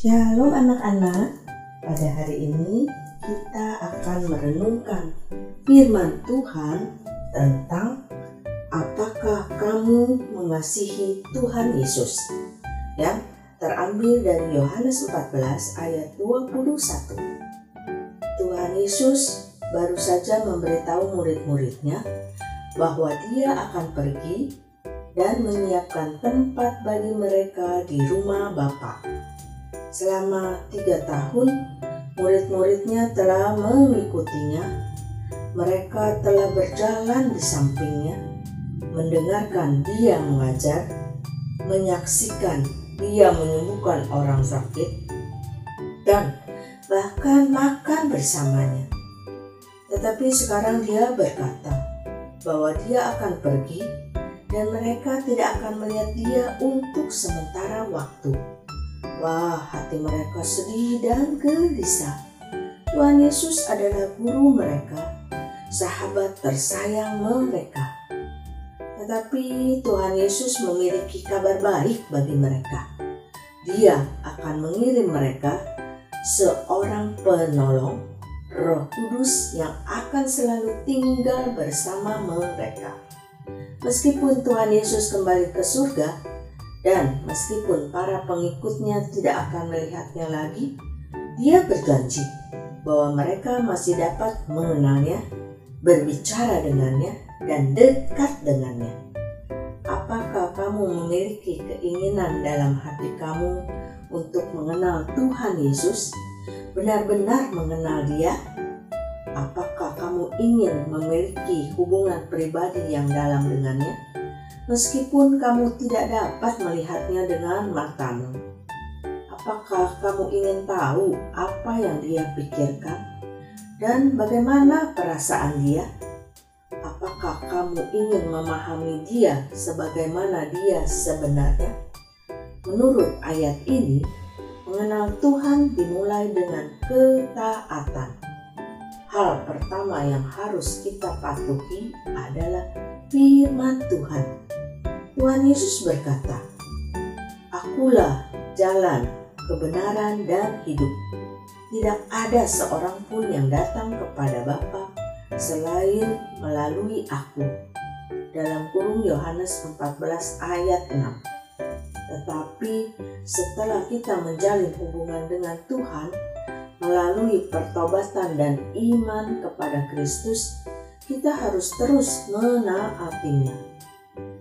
Shalom anak-anak, pada hari ini kita akan merenungkan firman Tuhan tentang apakah kamu mengasihi Tuhan Yesus yang terambil dari Yohanes 14 ayat 21. Tuhan Yesus baru saja memberitahu murid-muridnya bahwa dia akan pergi dan menyiapkan tempat bagi mereka di rumah Bapa. Selama tiga tahun, murid-muridnya telah mengikutinya. Mereka telah berjalan di sampingnya, mendengarkan dia mengajar, menyaksikan dia menyembuhkan orang sakit, dan bahkan makan bersamanya. Tetapi sekarang dia berkata bahwa dia akan pergi dan mereka tidak akan melihat dia untuk sementara waktu. Wah, hati mereka sedih dan gelisah. Tuhan Yesus adalah guru mereka, sahabat tersayang mereka. Tetapi Tuhan Yesus memiliki kabar baik bagi mereka. Dia akan mengirim mereka seorang penolong, Roh Kudus yang akan selalu tinggal bersama mereka. Meskipun Tuhan Yesus kembali ke surga, dan meskipun para pengikutnya tidak akan melihatnya lagi, dia berjanji bahwa mereka masih dapat mengenalnya, berbicara dengannya, dan dekat dengannya. Apakah kamu memiliki keinginan dalam hati kamu untuk mengenal Tuhan Yesus? Benar-benar mengenal Dia? Apakah kamu ingin memiliki hubungan pribadi yang dalam dengannya? Meskipun kamu tidak dapat melihatnya dengan matamu. Apakah kamu ingin tahu apa yang dia pikirkan dan bagaimana perasaan dia? Apakah kamu ingin memahami dia sebagaimana dia sebenarnya? Menurut ayat ini, mengenal Tuhan dimulai dengan ketaatan. Hal pertama yang harus kita patuhi adalah firman Tuhan. Tuhan Yesus berkata, Akulah jalan, kebenaran, dan hidup. Tidak ada seorang pun yang datang kepada Bapa selain melalui aku. Dalam kurung Yohanes 14 ayat 6. Tetapi setelah kita menjalin hubungan dengan Tuhan melalui pertobatan dan iman kepada Kristus, kita harus terus menaatinya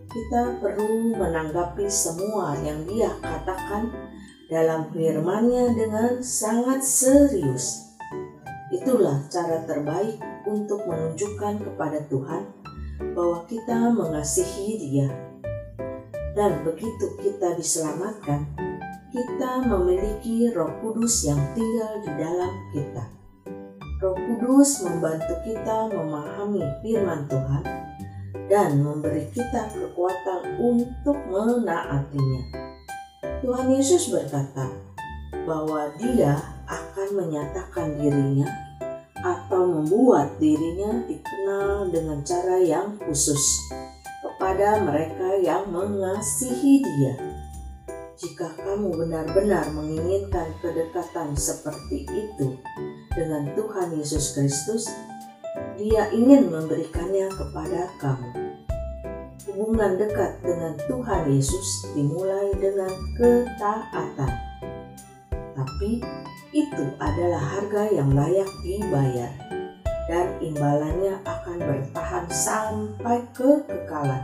kita perlu menanggapi semua yang dia katakan dalam firman-Nya dengan sangat serius. Itulah cara terbaik untuk menunjukkan kepada Tuhan bahwa kita mengasihi Dia. Dan begitu kita diselamatkan, kita memiliki Roh Kudus yang tinggal di dalam kita. Roh Kudus membantu kita memahami firman Tuhan dan memberi kita kekuatan untuk menaatinya. Tuhan Yesus berkata bahwa Dia akan menyatakan dirinya atau membuat dirinya dikenal dengan cara yang khusus kepada mereka yang mengasihi Dia. Jika kamu benar-benar menginginkan kedekatan seperti itu dengan Tuhan Yesus Kristus, dia ingin memberikannya kepada kamu. Hubungan dekat dengan Tuhan Yesus dimulai dengan ketaatan. Tapi itu adalah harga yang layak dibayar dan imbalannya akan bertahan sampai kekekalan.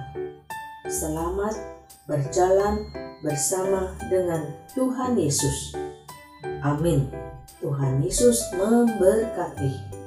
Selamat berjalan bersama dengan Tuhan Yesus. Amin. Tuhan Yesus memberkati.